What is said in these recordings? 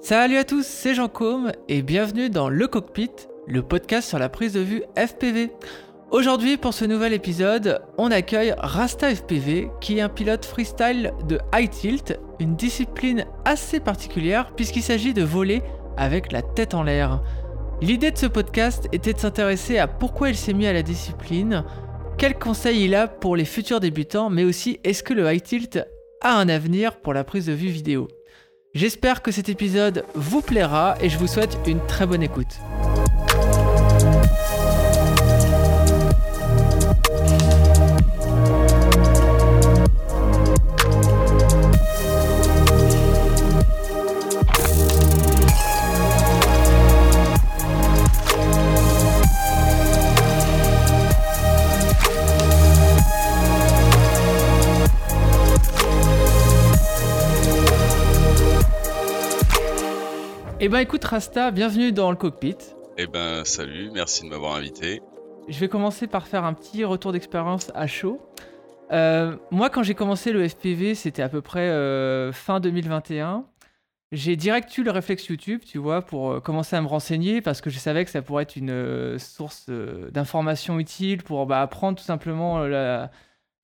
Salut à tous, c'est Jean Combe et bienvenue dans Le Cockpit, le podcast sur la prise de vue FPV. Aujourd'hui, pour ce nouvel épisode, on accueille Rasta FPV, qui est un pilote freestyle de high tilt, une discipline assez particulière puisqu'il s'agit de voler avec la tête en l'air. L'idée de ce podcast était de s'intéresser à pourquoi il s'est mis à la discipline, quels conseils il a pour les futurs débutants, mais aussi est-ce que le high tilt a un avenir pour la prise de vue vidéo? J'espère que cet épisode vous plaira et je vous souhaite une très bonne écoute. Eh ben écoute Rasta, bienvenue dans le cockpit. Eh ben salut, merci de m'avoir invité. Je vais commencer par faire un petit retour d'expérience à chaud. Euh, moi quand j'ai commencé le FPV, c'était à peu près euh, fin 2021. J'ai direct eu le réflexe YouTube, tu vois, pour euh, commencer à me renseigner parce que je savais que ça pourrait être une source d'informations utiles pour bah, apprendre tout simplement le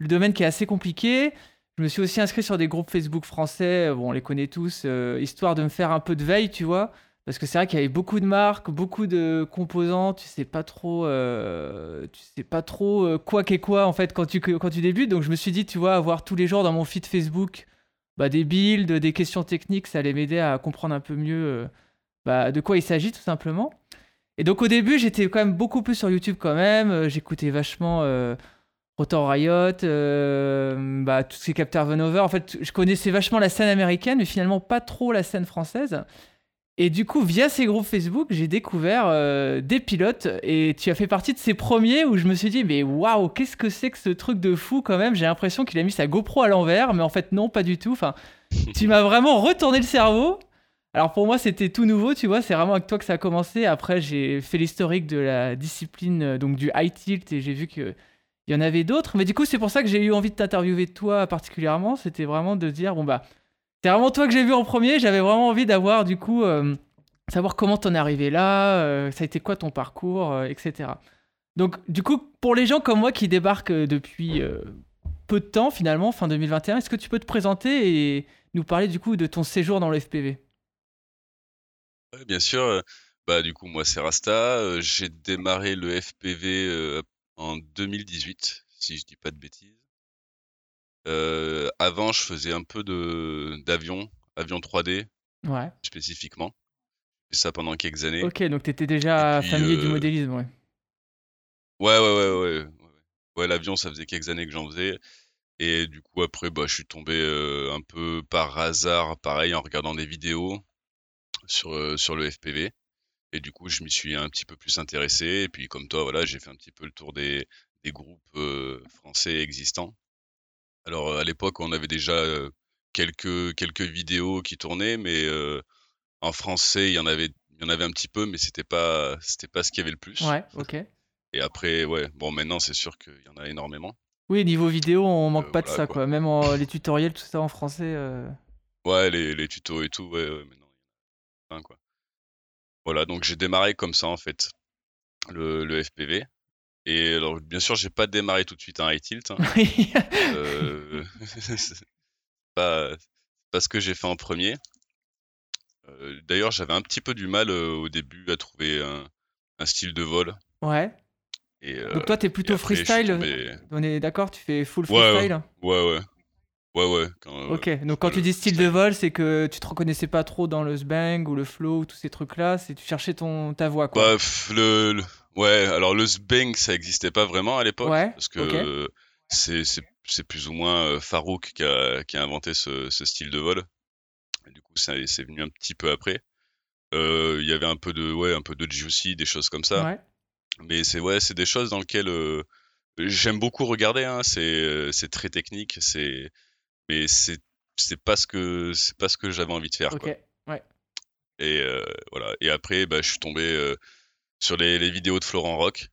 domaine qui est assez compliqué. Je me suis aussi inscrit sur des groupes Facebook français, bon, on les connaît tous, euh, histoire de me faire un peu de veille, tu vois. Parce que c'est vrai qu'il y avait beaucoup de marques, beaucoup de composants, tu sais pas trop, euh, tu sais pas trop euh, quoi qu'est quoi en fait quand tu, quand tu débutes. Donc je me suis dit, tu vois, avoir tous les jours dans mon feed Facebook bah, des builds, des questions techniques, ça allait m'aider à comprendre un peu mieux bah, de quoi il s'agit tout simplement. Et donc au début, j'étais quand même beaucoup plus sur YouTube quand même. J'écoutais vachement Rotor Riot, euh, bah, tous ces capteurs Vanover. En fait, je connaissais vachement la scène américaine, mais finalement pas trop la scène française. Et du coup, via ces groupes Facebook, j'ai découvert euh, des pilotes et tu as fait partie de ces premiers où je me suis dit, mais waouh, qu'est-ce que c'est que ce truc de fou quand même? J'ai l'impression qu'il a mis sa GoPro à l'envers, mais en fait, non, pas du tout. Enfin, tu m'as vraiment retourné le cerveau. Alors pour moi, c'était tout nouveau, tu vois, c'est vraiment avec toi que ça a commencé. Après, j'ai fait l'historique de la discipline, euh, donc du high tilt, et j'ai vu que il y en avait d'autres. Mais du coup, c'est pour ça que j'ai eu envie de t'interviewer toi particulièrement. C'était vraiment de dire, bon bah, c'est vraiment toi que j'ai vu en premier. J'avais vraiment envie d'avoir du coup, euh, savoir comment t'en es arrivé là, euh, ça a été quoi ton parcours, euh, etc. Donc du coup, pour les gens comme moi qui débarquent depuis peu de temps finalement, fin 2021, est-ce que tu peux te présenter et nous parler du coup de ton séjour dans le FPV Bien sûr. Bah, du coup, moi, c'est Rasta. J'ai démarré le FPV en 2018, si je dis pas de bêtises. Euh, avant, je faisais un peu de d'avion, avion 3D, ouais. spécifiquement. J'ai fait ça pendant quelques années. Ok, donc tu étais déjà familier du euh, modélisme, ouais. Ouais, ouais, ouais, ouais. Ouais, l'avion, ça faisait quelques années que j'en faisais. Et du coup, après, bah, je suis tombé euh, un peu par hasard, pareil, en regardant des vidéos sur, sur le FPV. Et du coup, je m'y suis un petit peu plus intéressé. Et puis, comme toi, voilà, j'ai fait un petit peu le tour des, des groupes français existants. Alors, à l'époque, on avait déjà quelques, quelques vidéos qui tournaient, mais en français, il y en avait, il y en avait un petit peu, mais c'était pas, c'était pas ce qu'il y avait le plus. Ouais, ok. Et après, ouais, bon, maintenant, c'est sûr qu'il y en a énormément. Oui, niveau vidéo, on manque pas de ça, quoi. Même en, les tutoriels, tout ça en français. Ouais, les, les tutos et tout, ouais, ouais maintenant, il y en a quoi. Voilà, donc j'ai démarré comme ça en fait, le, le FPV. Et alors, bien sûr, j'ai pas démarré tout de suite un high tilt. Hein. euh, c'est pas, pas ce que j'ai fait en premier. Euh, D'ailleurs, j'avais un petit peu du mal euh, au début à trouver un, un, style de vol. Ouais. Et, Donc toi, t'es plutôt freestyle. On est d'accord, tu fais full freestyle. Ouais, ouais. Ouais, ouais. Euh, ok, donc quand tu dis style de vol, c'est que tu te reconnaissais pas trop dans le sbang ou le flow ou tous ces trucs-là, c'est tu cherchais ton, ta voix, quoi. Bah, le, Ouais, alors le sbang, ça existait pas vraiment à l'époque. Ouais, parce que c'est plus ou moins euh, Farouk qui a, qui a inventé ce, ce, style de vol. Et du coup, c'est venu un petit peu après. Euh, il y avait un peu de, ouais, un peu de juicy, des choses comme ça. Ouais. Mais c'est ouais, c'est des choses dans lesquelles j'aime beaucoup regarder. Hein, c'est très technique. C'est mais c'est c'est pas ce que c'est pas ce que j'avais envie de faire. Ouais. Et euh, voilà. Et après, bah, je suis tombé euh, sur les, les, vidéos de Florent Rock,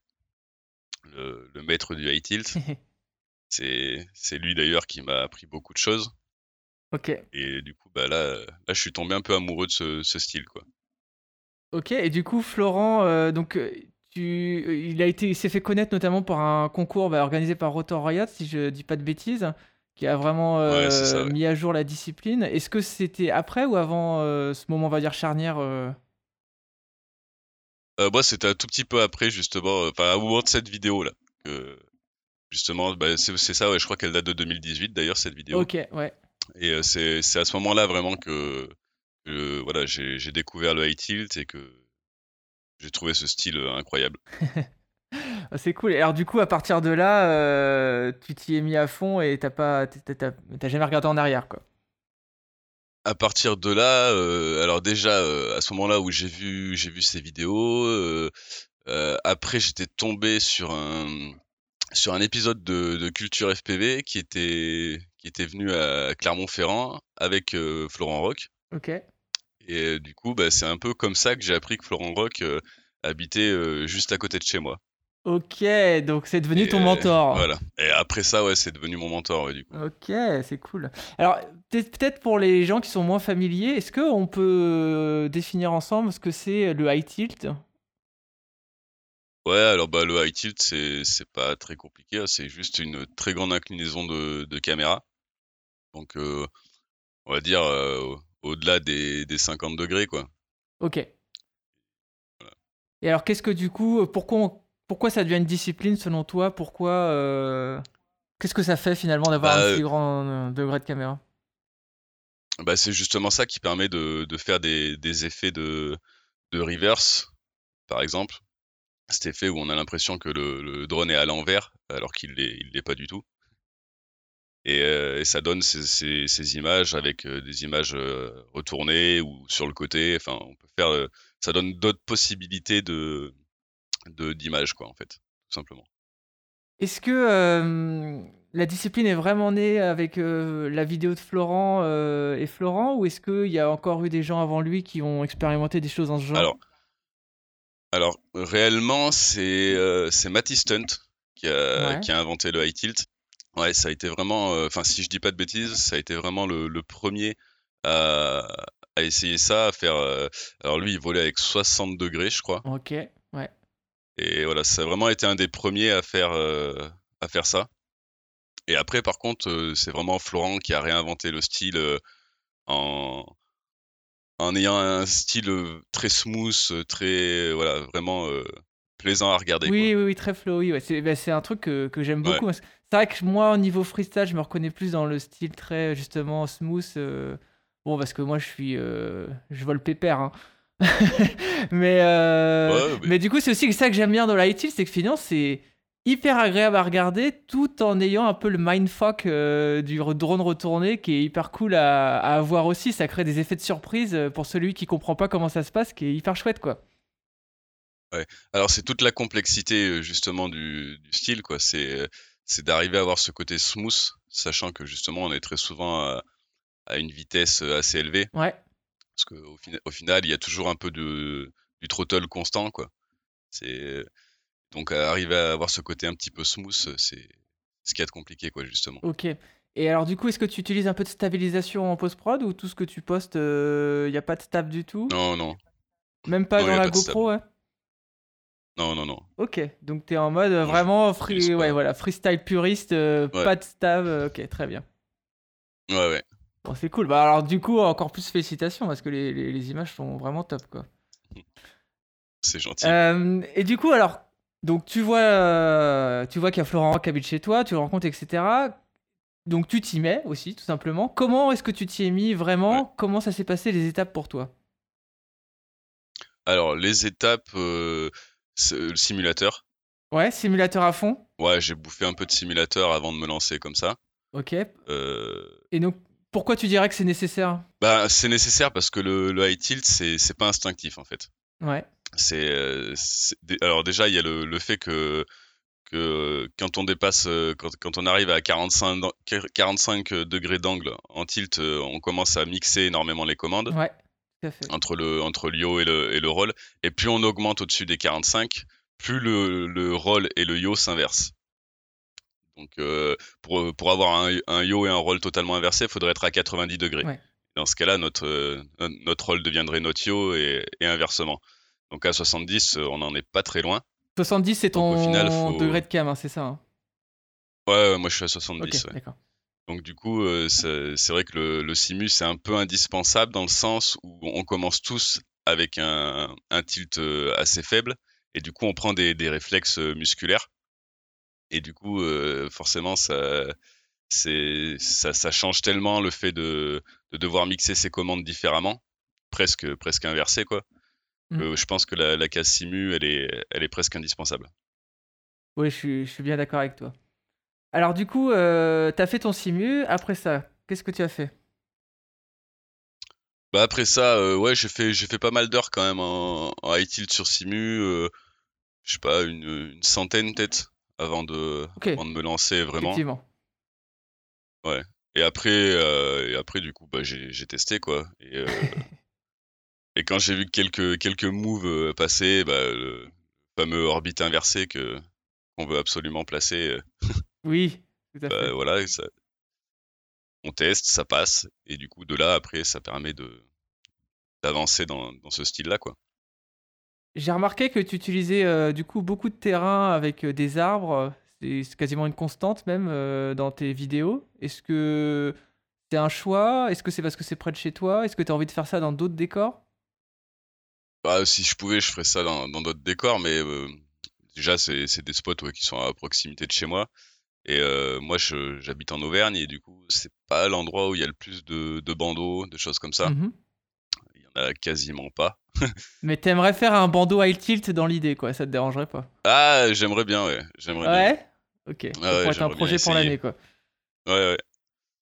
le, le maître du high tilt. C'est lui d'ailleurs qui m'a appris beaucoup de choses. Ok. Et du coup, bah là, là, je suis tombé un peu amoureux de ce, ce style, quoi. Ok, et du coup, Florent, euh, donc, tu, il a été, s'est fait connaître notamment par un concours bah, organisé par Rotor Riot, si je dis pas de bêtises, qui a vraiment euh, c'est ça, ouais. mis à jour la discipline. Est-ce que c'était après ou avant euh, ce moment, on va dire, charnière euh? Moi, c'était un tout petit peu après, justement, enfin, au moment de cette vidéo-là. Justement, bah, c'est ça, ouais, je crois qu'elle date de 2018, d'ailleurs, cette vidéo. Ok, ouais. Et c'est à ce moment-là, vraiment, que, que, voilà, j'ai découvert le high tilt et que j'ai trouvé ce style incroyable. C'est cool. Et alors, du coup, à partir de là, euh, tu t'y es mis à fond et t'as pas, t'as- jamais regardé en arrière, quoi. À partir de là, euh, alors déjà, euh, à ce moment-là où j'ai vu, j'ai vu ces vidéos, après j'étais tombé sur un, sur un épisode de, de Culture FPV qui était, qui était venu à Clermont-Ferrand avec Florent Roch. Ok. Et du coup, bah, c'est un peu comme ça que j'ai appris que Florent Roch euh, habitait euh, juste à côté de chez moi. Ok, donc c'est devenu Et, ton euh, mentor. Voilà. Et après ça, ouais, c'est devenu mon mentor, ouais, du coup. Ok, c'est cool. Alors, peut- peut-être pour les gens qui sont moins familiers, est-ce qu'on peut euh, définir ensemble ce que c'est le high tilt? Ouais, alors bah, le high tilt, c'est pas très compliqué, hein, c'est juste une très grande inclinaison de, de caméra. Donc, euh, on va dire euh, au- au-delà des, des 50 degrés, quoi. Ok. Et alors, qu'est-ce que du coup, pourquoi, on- pourquoi ça devient une discipline selon toi? Pourquoi euh, Qu'est-ce que ça fait finalement d'avoir Bah, un euh, si grand euh, degré de caméra? Bah, c'est justement ça qui permet de, de faire des, des effets de, de reverse, par exemple. Cet effet où on a l'impression que le, le drone est à l'envers, alors qu'il il l'est pas du tout. Et, euh, et ça donne ces, ces, ces images avec euh, des images retournées ou sur le côté. Enfin, on peut faire. ça donne d'autres possibilités de de d'images, quoi, en fait, tout simplement. Est-ce que euh, la discipline est vraiment née avec euh, la vidéo de Florent euh, et Florent ou est-ce qu'il y a encore eu des gens avant lui qui ont expérimenté des choses dans ce genre? Alors, alors réellement, c'est c'est Matty Stunt qui a, Ouais. qui a inventé le high tilt. Ouais, ça a été vraiment. Enfin, si je dis pas de bêtises, ça a été vraiment le, le premier à, à essayer ça, à faire. alors lui, il volait avec 60 degrés, je crois. Ok. Et voilà, ça a vraiment été un des premiers à faire, euh, à faire ça. Et après, par contre, euh, c'est vraiment Florent qui a réinventé le style euh, en, en ayant un style très smooth, très, voilà, vraiment plaisant à regarder. Oui, oui, oui, très. Ouais. C'est bah, c'est un truc que, que j'aime Ouais. beaucoup. C'est vrai que moi, au niveau freestyle, je me reconnais plus dans le style très, justement, smooth. Bon, parce que moi, je suis. Je vole pépère. hein. mais, euh, Ouais, mais- mais du coup, c'est aussi ça que j'aime bien dans la c'est que finalement, c'est hyper agréable à regarder tout en ayant un peu le mindfuck euh, du drone retourné qui est hyper cool à, à avoir aussi. Ça crée des effets de surprise euh, pour celui qui comprend pas comment ça se passe, qui est hyper chouette, quoi. Alors c'est toute la complexité euh, justement du, du style quoi. C'est c'est d'arriver à avoir ce côté smooth, sachant que justement on est très souvent à, à une vitesse assez élevée, Ouais. Parce qu'au au final il y a toujours un peu de du throttle constant quoi. C'est donc arriver à avoir ce côté un petit peu smooth, euh, c'est ce qui est compliqué quoi justement. Ok. Et alors, du coup, est-ce que tu utilises un peu de stabilisation en post-prod ou tout ce que tu postes, il n'y a pas de stab du tout? Non non Même pas Non, dans la pas. GoPro, ouais non non non. Ok, donc t'es en mode euh, Non, vraiment free, ouais, voilà, freestyle puriste, euh, Ouais. pas de stab, euh, ok, très bien. Ouais ouais. Bon, c'est cool. Bah alors, du coup, encore plus félicitations parce que les, les- les images sont vraiment top, quoi. C'est gentil. Euh, et du coup, alors, donc tu vois, euh, tu vois qu'il y a Florent qui habite chez toi, tu le rencontres, etc. Donc tu t'y mets aussi, tout simplement. Comment est-ce que tu t'y es mis vraiment? Ouais. Comment ça s'est passé les étapes pour toi? Alors les étapes, euh, le simulateur. Ouais, simulateur à fond. Ouais, j'ai bouffé un peu de simulateur avant de me lancer comme ça. Ok. Et donc, pourquoi tu dirais que c'est nécessaire? Bah, c'est nécessaire parce que le, le high tilt, c'est pas instinctif en fait. Ouais. C'est euh, alors déjà il y a le, le fait que que euh, quand on dépasse euh, quand, quand on arrive à 45 dan- 45 degrés d'angle en tilt, on commence à mixer énormément les commandes Ouais, tout à fait. entre le entre yaw et le et le roll et plus on augmente au-dessus des 45, plus le le roll et le yaw s'inversent. Donc pour, pour avoir un, un, yaw et un roll totalement inversé, il faudrait être à 90 degrés. Dans ce cas-là, notre, notre roll deviendrait notre yaw et, et inversement. Donc à 70, on n'en est pas très loin. 70, c'est ton degré de cam, hein, c'est ça hein? Ouais, moi je suis à 70. Donc du coup, c'est vrai que le, le simu, c'est un peu indispensable dans le sens où on commence tous avec un, un tilt assez faible et du coup on prend des, des réflexes musculaires. Et du coup, forcément, ça, ça, ça, change tellement le fait de, de, devoir mixer ses commandes différemment, presque, presque inversé quoi. Mmh. je pense que la, la, case simu, elle est, elle est presque indispensable. Oui, je suis, je suis bien d'accord avec toi. Alors du coup, euh, t'as fait ton simu. Après ça, qu'est-ce que tu as fait? Bah après ça, euh, ouais, j'ai fait j'ai fait pas mal d'heures quand même en, en high tilt sur simu. Euh, je sais pas une, centaine peut-être avant de avant de me lancer vraiment. Effectivement. Ouais. Et après et après du coup bah j'ai testé quoi. Et, et quand j'ai vu quelques quelques moves passer, bah le fameux orbite inversé que qu'on veut absolument placer. Oui, tout à bah, fait. voilà, on teste, ça passe, et du coup, de là, après, ça permet de d'avancer dans, dans ce style-là, quoi. J'ai remarqué que tu utilisais euh, du coup beaucoup de terrain avec euh, des arbres. C'est quasiment une constante même euh, dans tes vidéos. Est-ce que c'est un choix? Est-ce que c'est parce que c'est près de chez toi? Est-ce que tu as envie de faire ça dans d'autres décors? Bah, Si je pouvais, je ferais ça dans d'autres décors, mais déjà, c'est des spots qui sont à proximité de chez moi. Et euh, moi, j'habite en Auvergne et du coup, c'est pas l'endroit où il y a le plus de, de bandeaux, de choses comme ça. Mmh a quasiment pas. Mais t'aimerais faire un bandeau high tilt dans l'idée, quoi. Ça te dérangerait pas Ah, j'aimerais bien, ouais. J'aimerais ouais? Ok. ça pourrait être un projet pour l'année, quoi. Ouais, ouais.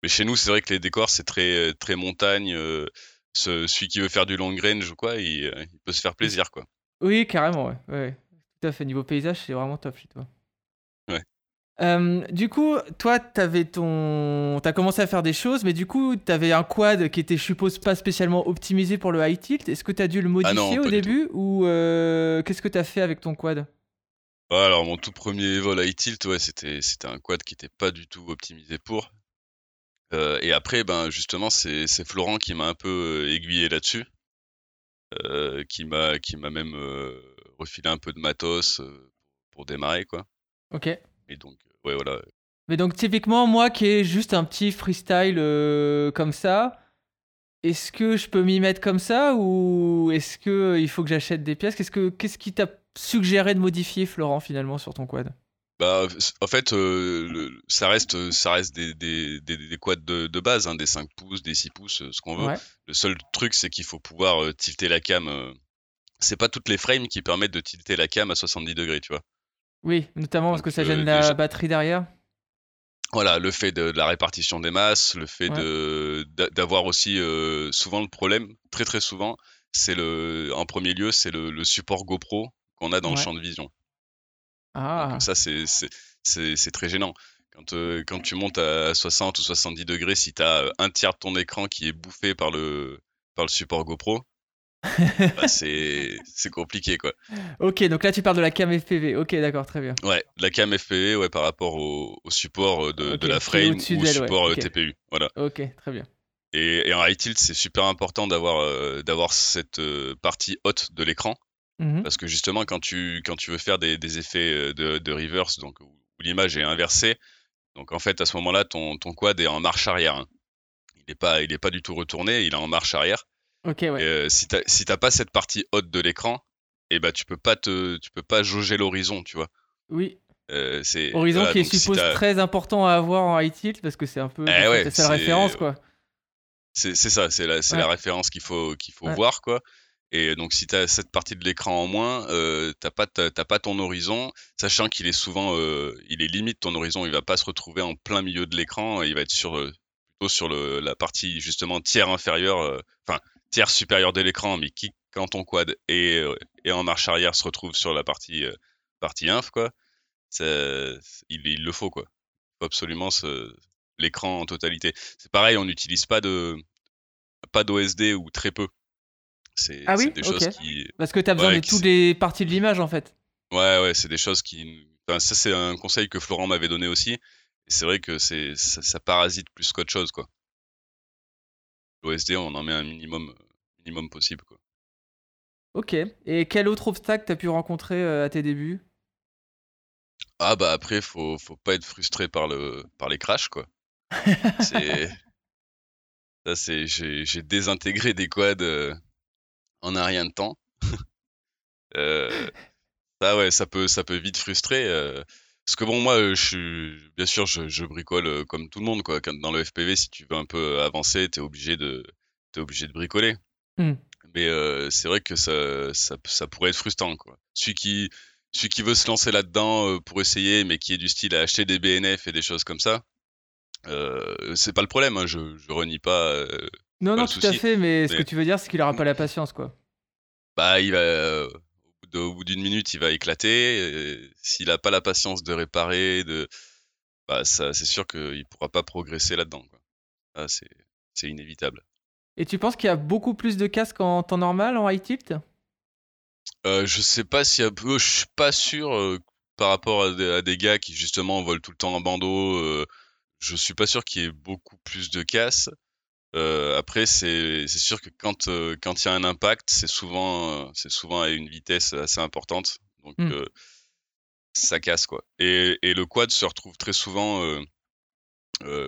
Mais chez nous, c'est vrai que les décors, c'est très, très montagne. Euh, ce, celui qui veut faire du long range ou quoi, il, euh, il, peut se faire plaisir, quoi. Oui, carrément, ouais. ouais. Tout à fait. Niveau paysage, c'est vraiment top chez toi. Du coup, toi, t'avais ton, t'as commencé à faire des choses, mais du coup, t'avais un quad qui était, je suppose, pas spécialement optimisé pour le high tilt. Est-ce que t'as dû le ah modifier au début ou euh, qu'est-ce que t'as fait avec ton quad? Alors, mon tout premier vol high tilt, ouais, c'était, c'était un quad qui était pas du tout optimisé pour. Euh, et après, ben justement, c'est, c'est Florent qui m'a un peu euh, aiguillé là-dessus, qui m'a, qui m'a même refiler un peu de matos pour démarrer, quoi. Ok. Et donc, euh, ouais, voilà. Mais donc, typiquement, moi qui ai juste un petit freestyle euh, comme ça, est-ce que je peux m'y mettre comme ça ou est-ce que il faut que j'achète des pièces? Qu'est-ce que qu'est-ce qui t'a suggéré de modifier, Florent, finalement, sur ton quad? Bah, en fait, ça reste, ça reste des, des, des, quads de, de base, hein, des 5 pouces, des 6 pouces, ce qu'on veut. Le seul truc, c'est qu'il faut pouvoir tilter la cam c'est pas toutes les frames qui permettent de tilter la cam à 70 degrés, tu vois. Oui, notamment parce que ça gêne euh, la batterie derrière. Voilà, le fait de, la répartition des masses, le fait de d'avoir aussi euh, souvent le problème, très très souvent, c'est le, en premier lieu, c'est le, support GoPro qu'on a dans le champ de vision. Ah. ça, c'est très gênant. Quand, euh, quand tu montes à 60 ou 70 degrés, si tu as un tiers de ton écran qui est bouffé par le, par le support GoPro, bah, c'est compliqué quoi. Ok, donc là tu parles de la cam FPV. Ok, d'accord, très bien. Ouais, la cam FPV, ouais, par rapport au, support euh, de, de, la frame ou au support euh, TPU. Voilà. Ok, très bien. Et, et en high tilt, c'est super important d'avoir euh, d'avoir cette partie haute de l'écran. Mmh parce que justement, quand tu, quand tu veux faire des, des effets de, de, reverse, donc où, l'image est inversée, donc en fait à ce moment-là, ton, ton quad est en marche arrière. Hein. Il n'est pas, il est pas du tout retourné, il est en marche arrière. Ok, ouais. Et, si t'as si pas cette partie haute de l'écran, et eh ben tu peux pas te tu peux pas jauger l'horizon, tu vois. Oui. Euh, horizon qui est suppose très important à avoir en high tilt parce que c'est un peu eh ouais, la référence quoi. C'est ça, c'est la, la référence qu'il faut qu'il faut voir quoi. Et donc si tu as cette partie de l'écran en moins, euh, t'as pas pas ton horizon, sachant qu'il est souvent euh, il est limite ton horizon, il va pas se retrouver en plein milieu de l'écran, il va être sur euh, plutôt sur le, la partie justement tiers inférieure, euh, enfin tiers supérieur de l'écran, mais qui, quand ton quad est, euh, est, en marche arrière, se retrouve sur la partie, euh, partie inf, quoi, il, il, le faut, quoi. Il faut absolument l'écran en totalité. C'est pareil, on n'utilise pas de pas d'OSD ou très peu. C'est ah oui? des choses qui. Parce que tu as besoin de toutes les parties de l'image, en fait. Ouais, ouais, c'est des choses qui, Enfin, ça, c'est un conseil que Florent m'avait donné aussi. C'est vrai que c'est ça, ça parasite plus qu'autre chose, quoi. L'OSD, on en met un minimum, minimum possible, quoi. Ok. Et quel autre obstacle t'as pu rencontrer euh, à tes débuts? Ah bah après, faut, faut pas être frustré par, le, par les crashs, quoi. c'est... Ça, c'est... J'ai, j'ai désintégré des quads euh, en un rien de temps. euh, ça, ouais, ça peut, ça peut vite frustrer. euh, parce que bon, moi, je suis... Bien sûr, je, je bricole euh, comme tout le monde, quoi. Dans le FPV, si tu veux un peu avancer, t'es obligé de, t'es obligé de bricoler. Hmm. Mais euh, c'est vrai que ça, ça, ça pourrait être frustrant, quoi. Celui qui, celui qui veut se lancer là-dedans euh, pour essayer, mais qui est du style à acheter des BNF et des choses comme ça, euh, c'est pas le problème. Hein, je, je renie pas. euh, Non, pas non, tout à fait, mais ce mais- que tu veux dire, c'est qu'il aura pas la patience, quoi. bah, il va, euh, de- au bout d'une minute, il va éclater. S'il a pas la patience de réparer, de, bah, ça, c'est sûr qu'il pourra pas progresser là-dedans. Ah, c'est, c'est inévitable. Et tu penses qu'il y a beaucoup plus de casques en temps normal, en high tilt? Euh, je sais pas euh, je suis pas sûr euh, par rapport à des, à des gars qui justement volent tout le temps en bandeau. euh, je suis pas sûr qu'il y ait beaucoup plus de casse. Euh, après, c'est sûr que quand euh, quand il y a un impact, c'est souvent euh, c'est souvent à une vitesse assez importante, donc Hmm. ça casse quoi. Et et le quad se retrouve très souvent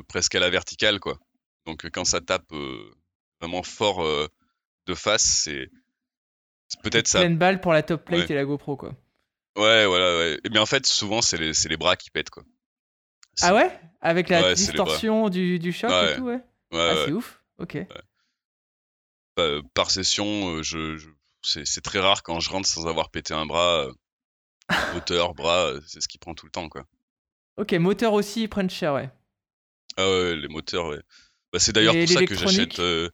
presque à la verticale quoi. Donc quand ça tape vraiment fort de face, c'est peut-être ça Pleine balle pour la top plate Ouais. et la GoPro, quoi. Ouais, voilà, ouais. Mais en fait, souvent, c'est les, bras qui pètent, quoi. Ah ouais? Avec la Ouais, distorsion du, du choc et tout, Ouais, Ah, c'est ouf. Ok. Bah, par session, euh, je, je- c'est, très rare quand je rentre sans avoir pété un bras. euh, moteur, bras, euh, c'est ce qui prend tout le temps, quoi. Ok, moteur aussi, ils prennent cher, ouais. Ah ouais, les moteurs, ouais. Bah, c'est d'ailleurs pour ça que j'achète. euh,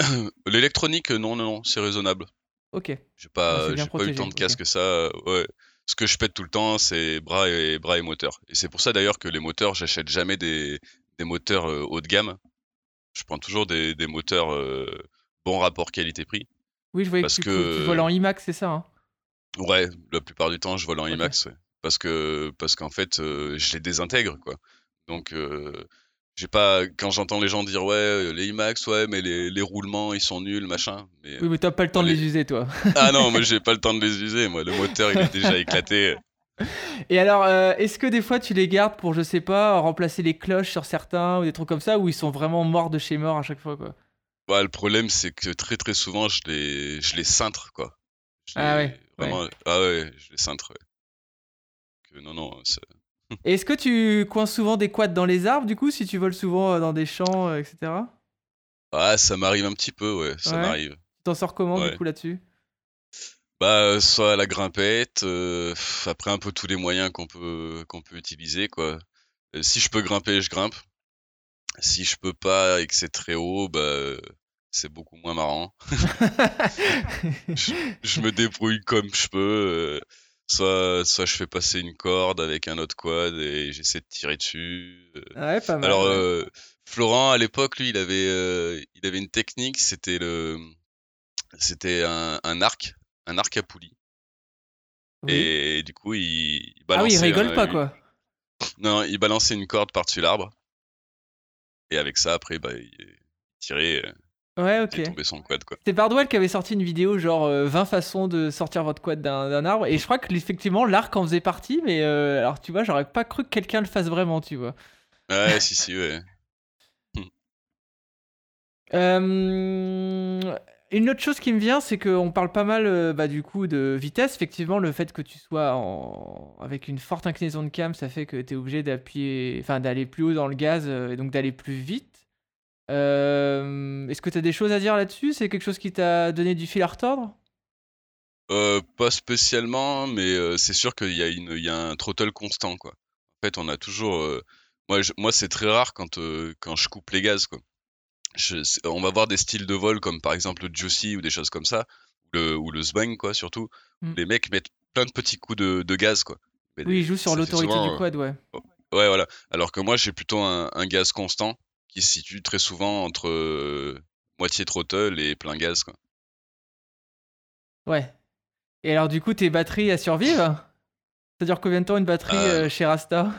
L'électronique, euh, non, non, non, c'est raisonnable. Ok. J'ai Ah, pas, j'ai pas eu tant de casse que ça. euh, Ouais. Ce que je pète tout le temps, c'est bras et bras et moteur. Et c'est pour ça d'ailleurs que les moteurs, j'achète jamais des, des moteurs euh, haut de gamme. Je prends toujours des, des moteurs euh, bon rapport qualité-prix. Oui, je voyais Parce que tu, que- tu voles en IMAX, c'est ça hein? Ouais, la plupart du temps, je vole en. IMAX, ouais. Parce que parce qu'en fait, euh, je les désintègre, quoi. Donc, euh, j'ai pas. Quand j'entends les gens dire ouais, les IMAX, ouais, mais les, les roulements, ils sont nuls, machin. Mais Oui, mais t'as pas le temps de les- les user, toi. ah non, moi j'ai pas le temps de les user. Moi, le moteur, il est déjà éclaté. Et alors, euh, est-ce que des fois tu les gardes pour, je sais pas, remplacer les cloches sur certains ou des trucs comme ça, ou ils sont vraiment morts de chez mort à chaque fois, quoi? Ouais, le problème, c'est que très très souvent, je les, je les cintre, quoi. Je Ah les- ouais, Vraiment, ah ouais, je les cintre, ouais. Que non, non, c'est- Et est-ce que tu coinces souvent des quads dans les arbres, du coup, si tu voles souvent euh, dans des champs, euh, etc. ah, ça m'arrive un petit peu, ouais, ça Ouais. m'arrive. Tu t'en sors comment, Ouais. du coup, là-dessus? Bah, euh, soit à la grimpette, euh, après un peu tous les moyens qu'on peut qu'on peut utiliser, quoi. Euh, si je peux grimper, je grimpe. Si je peux pas et que c'est très haut, bah, euh, c'est beaucoup moins marrant. Je me débrouille comme je peux. euh, soit, soit je fais passer une corde avec un autre quad et j'essaie de tirer dessus. Ouais, pas mal. Alors, euh, Florent, à l'époque, lui, il avait, euh, il avait une technique, c'était le, c'était un, un arc, un arc à poulie. Oui. Et du coup, il, il Ah oui, balançait. il rigole un- pas, une- quoi. Non, il balançait une corde par-dessus l'arbre. Et avec ça, après, bah, il tirait, euh, Ouais, il ok. tombait son quad, quoi. C'est Bardwell qui avait sorti une vidéo, genre euh, 20 façons de sortir votre quad d'un d'un arbre. Et je crois que effectivement l'arc en faisait partie, mais euh, alors tu vois, j'aurais pas cru que quelqu'un le fasse vraiment, tu vois. Ouais, si, si, ouais. Euh, une autre chose qui me vient, c'est qu'on parle pas mal euh, bah, du coup de vitesse. Effectivement, le fait que tu sois avec une forte inclinaison de cam, ça fait que tu es obligé d'appuyer, enfin d'aller plus haut dans le gaz euh, et donc d'aller plus vite. Euh, Est-ce que tu as des choses à dire là-dessus? C'est quelque chose qui t'a donné du fil à retordre? Pas spécialement, mais c'est sûr qu'il y a y a un throttle constant, quoi. En fait, on a toujours, moi, c'est très rare quand, quand je coupe les gaz, quoi. Je- c'est- on va voir des styles de vol comme par exemple le Josie ou des choses comme ça, ou le, ou le Sbang, quoi, surtout. où Mm. Les mecs mettent plein de petits coups de, de gaz, quoi. Mais Oui, des- il joue sur l'autorité du euh, quad, ouais. Ouais, voilà. Alors que moi, j'ai plutôt un, un gaz constant qui se situe très souvent entre euh, moitié throttle et plein gaz, quoi. Ouais. Et alors, du coup, tes batteries, elles survivent Ça dure combien de temps une batterie Euh. euh, chez Rasta?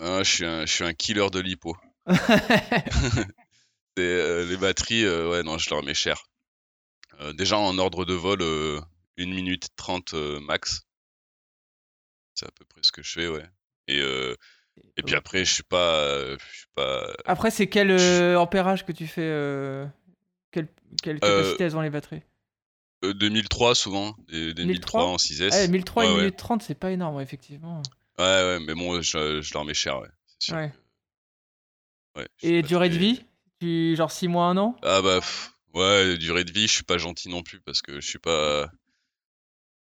Ah, je, suis un, je suis un killer de lipo. Euh, les batteries, euh, ouais, non, je leur mets cher. Euh, déjà en ordre de vol, euh, 1 minute 30 euh, max. C'est à peu près ce que je fais, ouais. Et, euh, et puis après, je suis pas. je suis pas. Après, c'est quel euh, ampérage que tu fais euh, Quelle, quelle capacité elles ont les batteries? euh, 2003 souvent, des, des 1003 en 6S. Eh, 1003 ouais, et ouais. 1030, c'est pas énorme, effectivement. Ouais, ouais, mais bon, je, je leur mets cher, ouais. Sûr. Ouais. Et durée de vie? Tu, Genre 6 mois, 1 an? Ah bah pff, ouais, durée de vie, je suis pas gentil non plus parce que je suis pas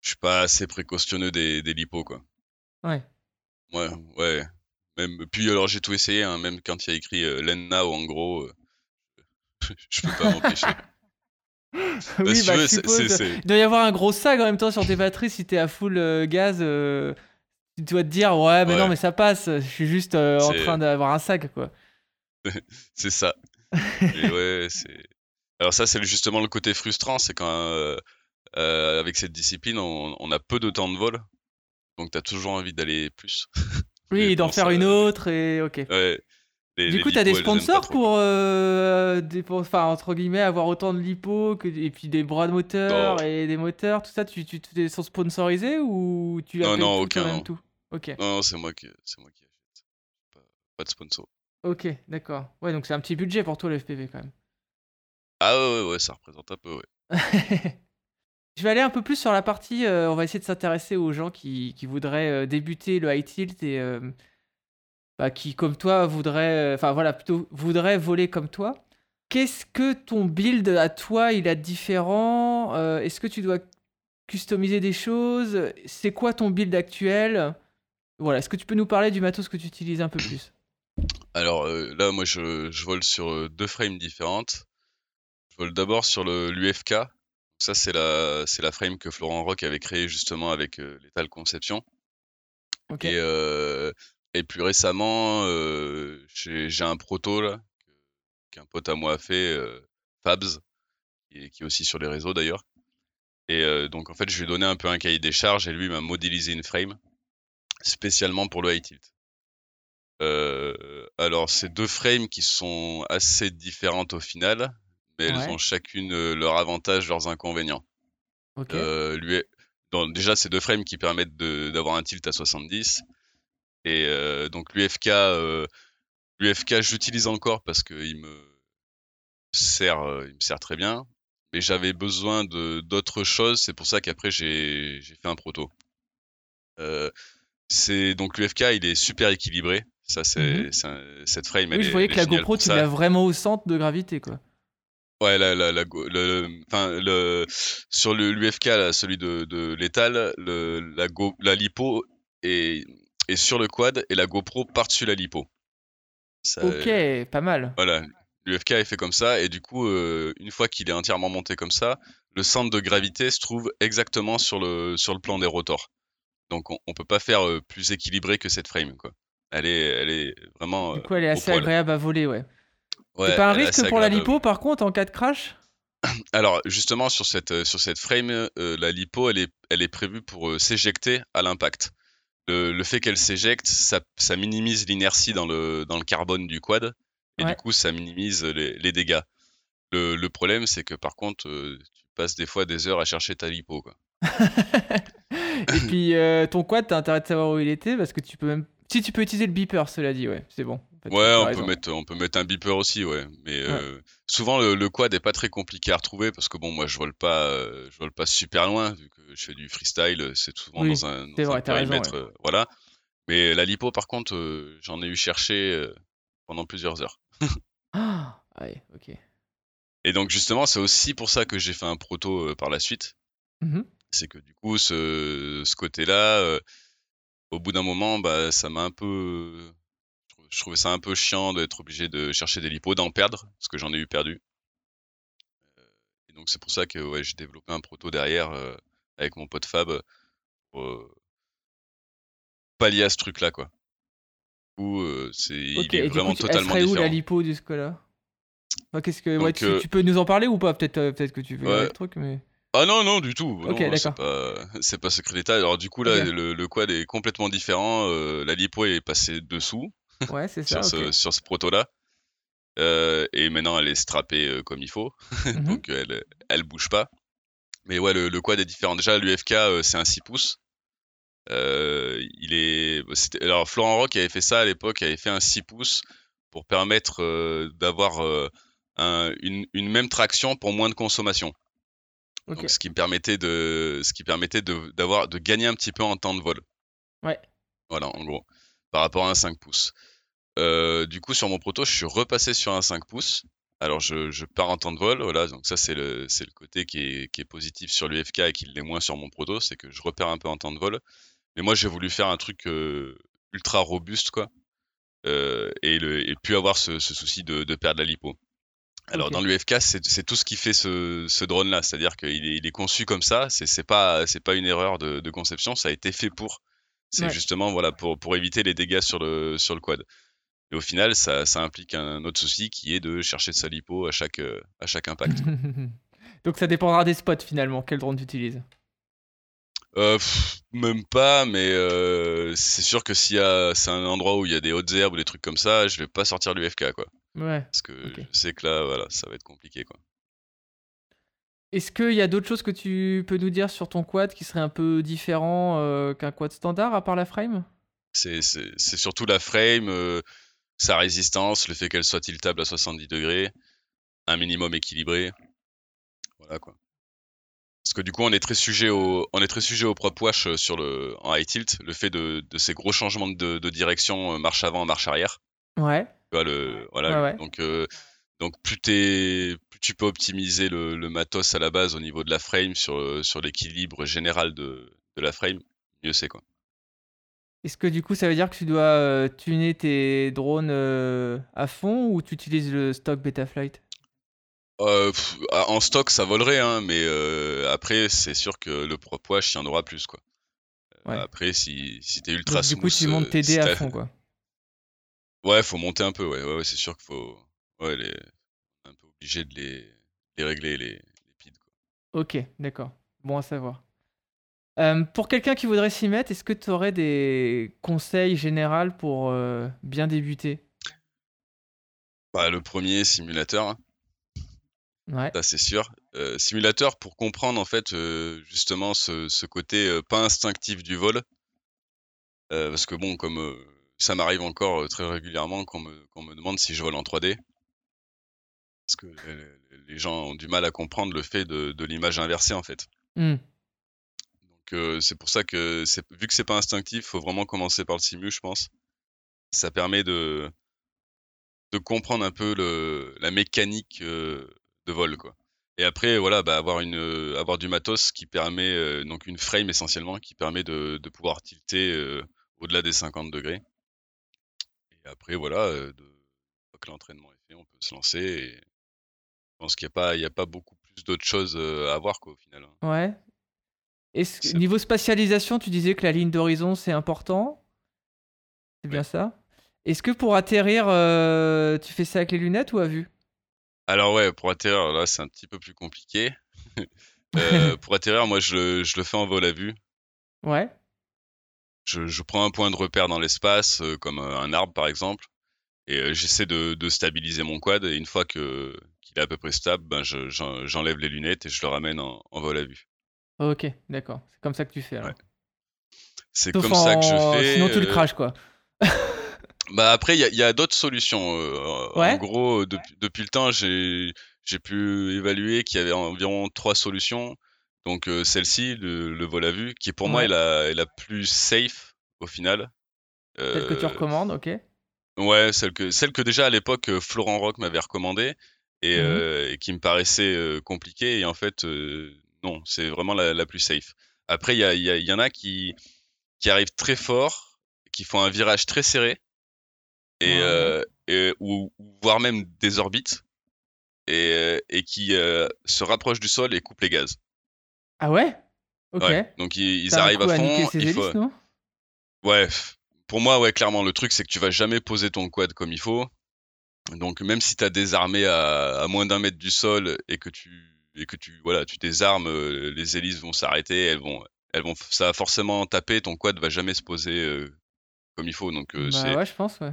je suis pas assez précautionneux des, des lipos quoi. Ouais. Ouais, ouais. Même puis alors j'ai tout essayé hein, même quand il y a écrit euh, Len Now en gros euh, je peux pas m'empêcher. Bah, oui, tu bah, veux, je suppose. Il doit y avoir un gros sag en même temps sur tes batteries si t'es à full euh, gaz. euh, tu dois te dire, ouais, mais Ouais. non, mais ça passe. Je suis juste euh, en train d'avoir un sag, quoi. c'est ça. Et ouais, c'est Alors ça c'est justement le côté frustrant, c'est quand euh, euh, avec cette discipline, on, on a peu de temps de vol. Donc t'as toujours envie d'aller plus. Oui, d'en faire ça- une autre et ok. Ouais. Les- Du les coup, des elles aiment pas sponsors pour, euh, des, pour- enfin, entre guillemets, avoir autant de lipo que, et puis des bras de moteur Non. et des moteurs, tout ça, tu, tu, tu sont sponsorisés ou tu Non, appelles non, tout aucun, non. tout? Ok, Non, non, c'est moi qui, c'est moi qui achète. Pas, pas de sponsor. Ok, d'accord. Ouais, donc c'est un petit budget pour toi le FPV quand même. Ah ouais, ouais, ouais, ça représente un peu, ouais. Je vais aller un peu plus sur la partie. euh, on va essayer de s'intéresser aux gens qui, qui voudraient euh, débuter le high tilt et euh, bah, qui, comme toi, voudraient. Enfin voilà, plutôt voudraient voler comme toi. Qu'est-ce que ton build à toi il a de différent Est-ce que tu dois customiser des choses? C'est quoi ton build actuel? Voilà, est-ce que tu peux nous parler du matos que tu utilises un peu plus? Alors euh, là, moi, je, je vole sur euh, deux frames différentes. Je vole d'abord sur l'UFK. Ça, c'est la, frame que Florent Rock avait créée justement avec euh, Lethal Conception. Et, euh, et plus récemment, j'ai un proto là, qu'un pote à moi a fait, Fabs, qui est, qui est aussi sur les réseaux d'ailleurs. Et donc en fait, je lui ai donné un peu un cahier des charges et lui m'a modélisé une frame spécialement pour le high tilt. Euh, alors, c'est deux frames qui sont assez différentes au final, mais elles ont chacune euh, leurs avantages, leurs inconvénients. Euh, lui, déjà, c'est deux frames qui permettent d'avoir un tilt à 70. Et donc l'UFK, l'UFK, j'utilise encore parce qu'il me sert, il me sert très bien. Mais j'avais besoin d'autres choses. C'est pour ça qu'après j'ai fait un proto. C'est donc l'UFK, il est super équilibré. Ça, c'est Mhm. cette frame. elle oui, je est- voyais que la GoPro, tu l'as vraiment au centre de gravité, quoi. Ouais, la, la, le, le- le, sur le, l'UFK, celui de, de Lethal, le, la, go, la lipo est, est sur le quad et la GoPro par-dessus la lipo. Ça, Ok, pas mal. Voilà, l'UFK est fait comme ça et du coup, euh, une fois qu'il est entièrement monté comme ça, le centre de gravité se trouve exactement sur le, sur le plan des rotors. Donc on, on peut pas faire euh, plus équilibré que cette frame, quoi. Elle est, elle est vraiment. Du euh, coup, elle est assez poil. agréable à voler, ouais. Ouais, c'est pas un risque pour la lipo, par contre, en cas de crash? Alors justement sur cette euh, sur cette frame, euh, la lipo elle est elle est prévue pour euh, s'éjecter à l'impact. Le, le fait qu'elle s'éjecte, ça, ça minimise l'inertie dans le dans le carbone du quad et Ouais. du coup ça minimise les, les dégâts. Le, le problème c'est que par contre euh, tu passes des fois des heures à chercher ta lipo quoi. Et puis, ton quad, t'as intérêt de savoir où il était, parce que tu peux même... Si tu peux utiliser le beeper, cela dit, ouais, c'est bon. En fait, Ouais, on peut mettre on peut mettre un beeper aussi ouais, mais euh, souvent le, le quad est pas très compliqué à retrouver parce que bon moi je vole pas euh, je vole pas super loin vu que je fais du freestyle, c'est souvent Oui, dans un, dans un vrai, raison, euh, voilà. Mais la lipo par contre euh, j'en ai eu cherché euh, pendant plusieurs heures. Ah, ouais, ok. Et donc justement c'est aussi pour ça que j'ai fait un proto euh, par la suite, Mhm. c'est que du coup ce, ce côté-là euh, au bout d'un moment bah ça m'a un peu je trou- je trouvais ça un peu chiant d'être obligé de chercher des lipos, d'en perdre, parce que j'en ai eu perdu. Euh, Et donc c'est pour ça que ouais, j'ai développé un proto derrière euh, avec mon pote Fab pour euh, pallier à ce truc-là, quoi. Euh, c'est, Ok, il est vraiment coup, elle totalement serait où différent. la lipo du ce là Enfin, qu'est-ce que... ouais, tu, euh, tu peux nous en parler ou pas? Peut-être euh, peut-être que tu veux Ouais. le truc, mais... Ah non, non, du tout. Ok, Non, c'est d'accord. pas, c'est pas secret d'État. Alors du coup, là, le, le quad est complètement différent. euh, la lipo est passée dessous Ouais, c'est ça, sur ce, sur ce proto-là. Euh, et maintenant, elle est strappée euh, comme il faut. Mhm. Donc, elle, elle bouge pas. Mais ouais, le, le quad est différent. Déjà, l'UFK, euh, c'est un 6 pouces. Euh, il est... c'était- Alors, Florent Rock avait fait ça à l'époque, avait fait un 6 pouces pour permettre euh, d'avoir euh, un- une, une même traction pour moins de consommation. Donc, ce qui me permettait de, ce qui permettait de, d'avoir, de gagner un petit peu en temps de vol. Ouais. Voilà, en gros, par rapport à un 5 pouces. Euh, du coup, sur mon proto, je suis repassé sur un 5 pouces. Alors, je, je pars en temps de vol, voilà. Donc ça, c'est le, c'est le côté qui est, qui est positif sur l'UFK et qui l'est moins sur mon proto, c'est que je repère un peu en temps de vol. Mais moi, j'ai voulu faire un truc euh, ultra robuste, quoi. Euh, et, le, et puis avoir ce, ce souci de, de perdre la lipo. Alors Ok. dans l'UFK, c'est c'est tout ce qui fait ce, ce drone-là, c'est-à-dire qu'il est, il est conçu comme ça. C'est pas c'est pas une erreur de, de conception, ça a été fait pour. C'est Ouais. justement voilà pour pour éviter les dégâts sur le sur le quad. Et au final, ça, ça implique un autre souci qui est de chercher de sa lipo à chaque à chaque impact. Donc ça dépendra des spots finalement, quel drone tu utilises. Euh, pff, même pas, mais euh, c'est sûr que a c'est un endroit où il y a des hautes herbes ou des trucs comme ça, je vais pas sortir l'UFK quoi, Ouais. parce que je sais que là voilà, ça va être compliqué quoi. Est-ce qu'il y a d'autres choses que tu peux nous dire sur ton quad qui serait un peu différent euh, qu'un quad standard à part la frame? C'est surtout la frame, euh, sa résistance, le fait qu'elle soit tiltable à 70 degrés, un minimum équilibré, voilà quoi. Parce que du coup, on est très sujet au, on est très sujet au prop wash euh, sur le, en high tilt, le fait de, de ces gros changements de, de direction, marche avant, marche arrière. Ouais. Tu vois, le, voilà. Ouais, ouais. Donc, euh, donc plus, t'es- plus tu peux optimiser le, le matos à la base au niveau de la frame sur, euh, sur l'équilibre général de, de la frame, mieux c'est quoi. Est-ce que du coup ça veut dire que tu dois euh, tuner tes drones euh, à fond ou tu utilises le stock Betaflight? Pff, ah, en stock, ça volerait, hein, mais après, c'est sûr que le prop wash, il y en aura plus, quoi. Ouais. Après, si, si t'es ultra Donc, Du coup smooth, tu montes tes si dés à fond quoi. Ouais, faut monter un peu, ouais, ouais, ouais, c'est sûr qu'il faut, ouais, les, un peu obligé de les, les régler, les, les quoi. Ok, d'accord. Bon à savoir. Euh, pour quelqu'un qui voudrait s'y mettre, est-ce que tu aurais des conseils généraux pour euh, bien débuter? Bah, le premier, simulateur, hein, Ouais. ça c'est sûr. Euh, simulateur pour comprendre, en fait, euh, justement, ce, ce côté pas instinctif du vol. Parce que bon, comme ça m'arrive encore très régulièrement qu'on me, qu'on me demande si je vole en 3D. Parce que les gens ont du mal à comprendre le fait de, de l'image inversée, en fait. Hmm. Donc euh, c'est pour ça que vu que c'est pas instinctif, faut vraiment commencer par le simu, je pense. Ça permet de de comprendre un peu le la mécanique euh, de vol quoi. Et après voilà, bah, avoir une euh, avoir du matos qui permet euh, donc une frame essentiellement qui permet de, de pouvoir tilter euh, au-delà des 50 degrés. Après voilà, de, une fois que l'entraînement est fait, on peut se lancer. Et je pense qu'il n'y a pas il y a pas beaucoup plus d'autres choses à voir quoi au final. hein. Ouais. Niveau spatialisation, tu disais que la ligne d'horizon c'est important? C'est bien ça? Est-ce que pour atterrir, euh, tu fais ça avec les lunettes ou à vue? Alors ouais, pour atterrir, là, c'est un petit peu plus compliqué. Euh, pour atterrir, moi, je le fais en vol à vue. Ouais. Je, je prends un point de repère dans l'espace, euh, comme euh, un arbre par exemple, et euh, j'essaie de, de stabiliser mon quad. Et une fois que qu'il est à peu près stable, ben je- j'en- j'enlève les lunettes et je le ramène en, en vol à vue. Ok, d'accord. C'est comme ça que tu fais. Ouais. C'est comme ça que je fais. Sinon tu le craches quoi. Bah après, il y a, d'autres solutions. Ouais. En gros, euh, depuis, depuis le temps, j'ai j'ai pu évaluer qu'il y avait environ trois solutions. Donc euh, celle-ci, le, le vol à vue, qui pour moi est la, est la plus safe au final. Celle que tu Euh, recommandes, ok. Ouais, celle que, celle que déjà à l'époque euh, Florent Rock m'avait recommandée et, euh, et qui me paraissait compliquée. Et en fait, non, c'est vraiment la, la plus safe. Après, il y, y, en a qui, qui arrivent très fort, qui font un virage très serré, et, ou, voire même des orbites, et, et qui se rapprochent du sol et coupent les gaz. Ah ouais? Ok. Ouais, donc ils, arrivent à à fond. ses il hélices, faut... non? Ouais, pour moi, ouais, clairement, le truc, c'est que tu vas jamais poser ton quad comme il faut. Donc, même si tu as désarmé à, à moins d'un mètre du sol et que tu, et que tu voilà, tu désarmes, euh, les hélices vont s'arrêter, elles vont elles vont ça va forcément taper, ton quad va jamais se poser euh, comme il faut. Donc euh, Bah ouais, je pense, ouais.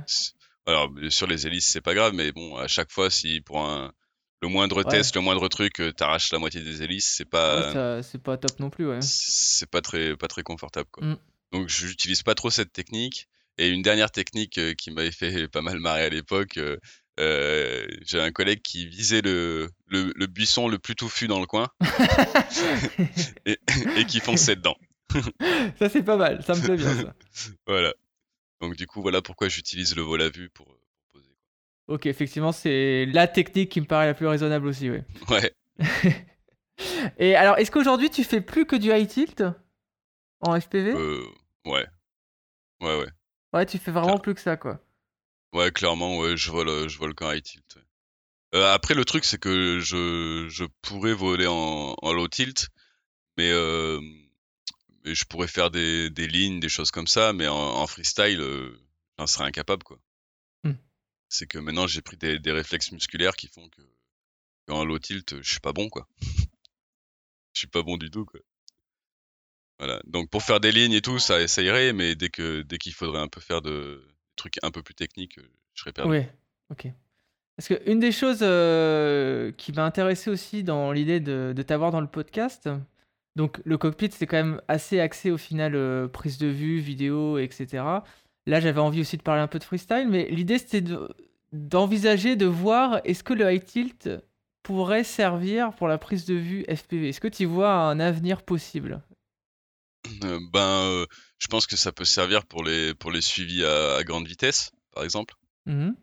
alors sur les hélices c'est pas grave, mais bon à chaque fois si pour un le moindre Ouais. test, le moindre truc, euh, t'arraches la moitié des hélices, c'est pas c'est pas top non plus, ouais. c'est pas très pas très confortable quoi. Mm. Donc j'utilise pas trop cette technique. Et une dernière technique euh, qui m'avait fait pas mal marrer à l'époque, euh, euh, j'ai un collègue qui visait le, le, le buisson le plus touffu dans le coin et, et qui fonçait dedans. Ça, c'est pas mal, ça me plaît bien, ça. Voilà. Donc du coup, voilà pourquoi j'utilise le vol à vue pour. Ok, effectivement, c'est la technique qui me paraît la plus raisonnable aussi, ouais. Ouais. Et alors, est-ce qu'aujourd'hui, tu fais plus que du high tilt en FPV Euh, ouais. Ouais, ouais. Ouais, tu fais vraiment plus que ça, quoi. Ouais, clairement, ouais, je vole, euh, je vole qu'en high tilt. ouais. Euh, après, le truc, c'est que je, je pourrais voler en, en low tilt, mais, euh, mais je pourrais faire des, des lignes, des choses comme ça, mais en, en freestyle, j'en serais incapable, quoi. C'est que maintenant, j'ai pris des, réflexes musculaires qui font que qu'en low tilt, je suis pas bon, quoi. Je suis pas bon du tout, quoi. Voilà. Donc, pour faire des lignes et tout, ça, ça irait, mais dès que dès qu'il faudrait un peu faire de trucs un peu plus techniques, euh, je serais perdu. Ouais, ok. Parce que une des choses euh, qui m'a intéressé aussi dans l'idée de, de t'avoir dans le podcast, donc le cockpit c'est quand même assez axé au final euh, prise de vue, vidéo, etc. Là j'avais envie aussi de parler un peu de freestyle, mais l'idée c'était de- d'envisager de voir est-ce que le high tilt pourrait servir pour la prise de vue FPV. Est-ce que tu vois un avenir possible? Euh, ben, euh, je pense que ça peut servir pour les pour les suivis à, à grande vitesse, par exemple. Mhm.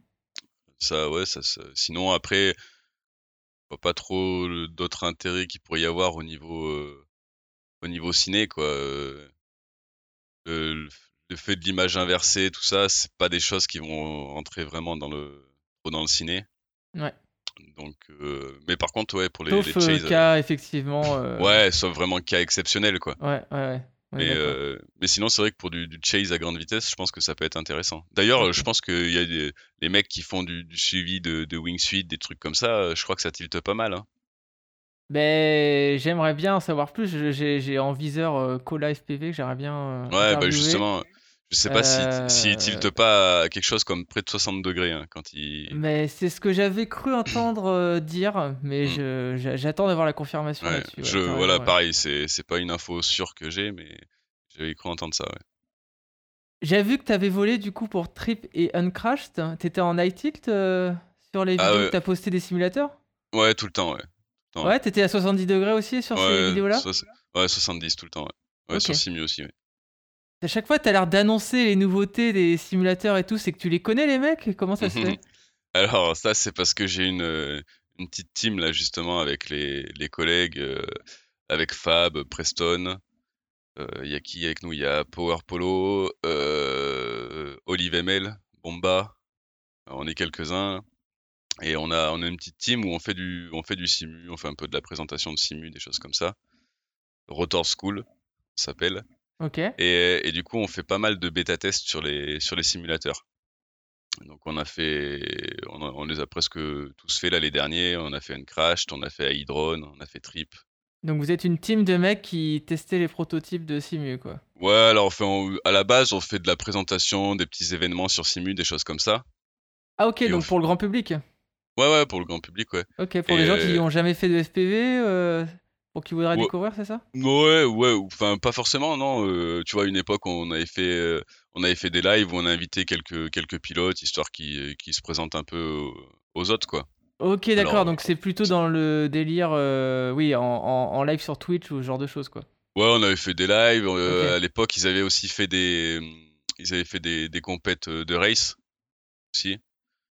Ça, ouais, ça, ça- Sinon, après, pas trop d'autres intérêts qu'il pourrait y avoir au niveau euh, au niveau ciné, quoi. Le, le- fait de l'image inversée, tout ça, c'est pas des choses qui vont rentrer vraiment dans le dans le ciné. Ouais. Donc, euh, mais par contre, ouais, pour les, Sauf les euh, chase, euh, cas effectivement. euh, ouais, sauf vraiment cas exceptionnel, quoi. Ouais, ouais, ouais. Mais, euh, mais sinon, c'est vrai que pour du, du chase à grande vitesse, je pense que ça peut être intéressant. D'ailleurs, je pense qu'il y a des, les mecs qui font du, du suivi de, de wingsuit, des trucs comme ça, je crois que ça tilte pas mal. Hein. Ben, j'aimerais bien en savoir plus. J'ai en viseur euh, Cola FPV que j'aimerais bien euh, Ouais, bah justement, je sais pas si Euh, s'il tilte pas à quelque chose comme près de 60 degrés hein, quand il. Mais c'est ce que j'avais cru entendre euh, dire, mais Mm. j'a- j'attends d'avoir la confirmation Ouais, là-dessus. ouais, voilà, ouais. pareil, c'est c'est pas une info sûre que j'ai, mais j'avais cru entendre ça. Ouais. J'ai vu que t'avais volé du coup pour Trip et Uncrashed. T'étais en high tilt euh, sur les Ah vidéos que t'as posté des simulateurs? Ouais, tout le temps, ouais. Ouais. Ouais, t'étais à 70 degrés aussi sur ces vidéos-là? ouais, 70 tout le temps, ouais. Ouais, Ok. sur Simu aussi, ouais. À chaque fois, t'as l'air d'annoncer les nouveautés des simulateurs et tout. C'est que tu les connais, les mecs? Comment ça se fait? Alors ça c'est parce que j'ai une, euh, une petite team là justement avec les, les collègues, euh, avec Fab, Preston, euh, il y a qui avec nous? Il y a Power Polo, euh, Olive ML, Bomba, Euh, on est quelques-uns et on a on a une petite team où on fait du on fait du simu, on fait un peu de la présentation de simu, des choses comme ça. Rotor School, ça s'appelle. Ok. Et, et du coup, on fait pas mal de bêta tests sur les, sur les simulateurs. Donc, on a fait, on, a- on les a presque tous fait là les derniers. On a fait Uncrashed, on a fait Hydron, on a fait Trip. Donc vous êtes une team de mecs qui testaient les prototypes de simu, quoi. Ouais, alors on fait, en- à la base, on fait de la présentation, des petits événements sur Simu, des choses comme ça. Ah ok, Et donc on pour le grand public. Ouais, ouais, pour le grand public, ouais. Ok, pour Et les gens qui euh, n'ont jamais fait de FPV, euh, pour qui voudraient Ouais. découvrir, c'est ça? Ouais, ouais, ou- enfin pas forcément, non. euh, tu vois, une époque, on avait fait, euh, on avait fait des lives où on a invité quelques quelques pilotes, histoire qu'ils qu'ils se présentent un peu aux, autres, quoi. Ok, d'accord, donc c'est plutôt dans le délire, euh, oui, en, en- en live sur Twitch ou ce genre de choses, quoi. Ouais, on avait fait des lives. euh. À l'époque, ils avaient aussi fait des, ils avaient fait des, des compètes euh, de race aussi.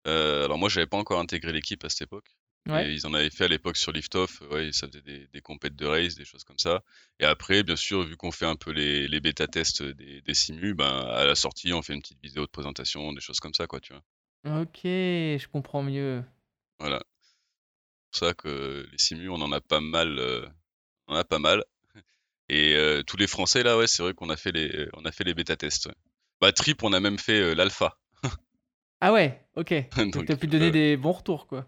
Euh, alors moi, j'avais pas encore intégré l'équipe à cette époque. Ouais. Mais ils en avaient fait à l'époque sur Liftoff. Ouais, ça faisait des, des compètes de race, des choses comme ça. Et après, bien sûr, vu qu'on fait un peu les, les bêta tests des, des simus, ben à la sortie, on fait une petite vidéo de présentation, des choses comme ça, quoi, tu vois. Ok, je comprends mieux. Voilà. C'est pour ça que les simus, on en a pas mal, euh, on en a pas mal. Et euh, tous les Français là, ouais, c'est vrai qu'on a fait les, on a fait les bêta tests. ouais. Bah Trip, on a même fait euh, l'alpha. Ah ouais, ok. Donc t'as pu donner euh, des bons retours, quoi.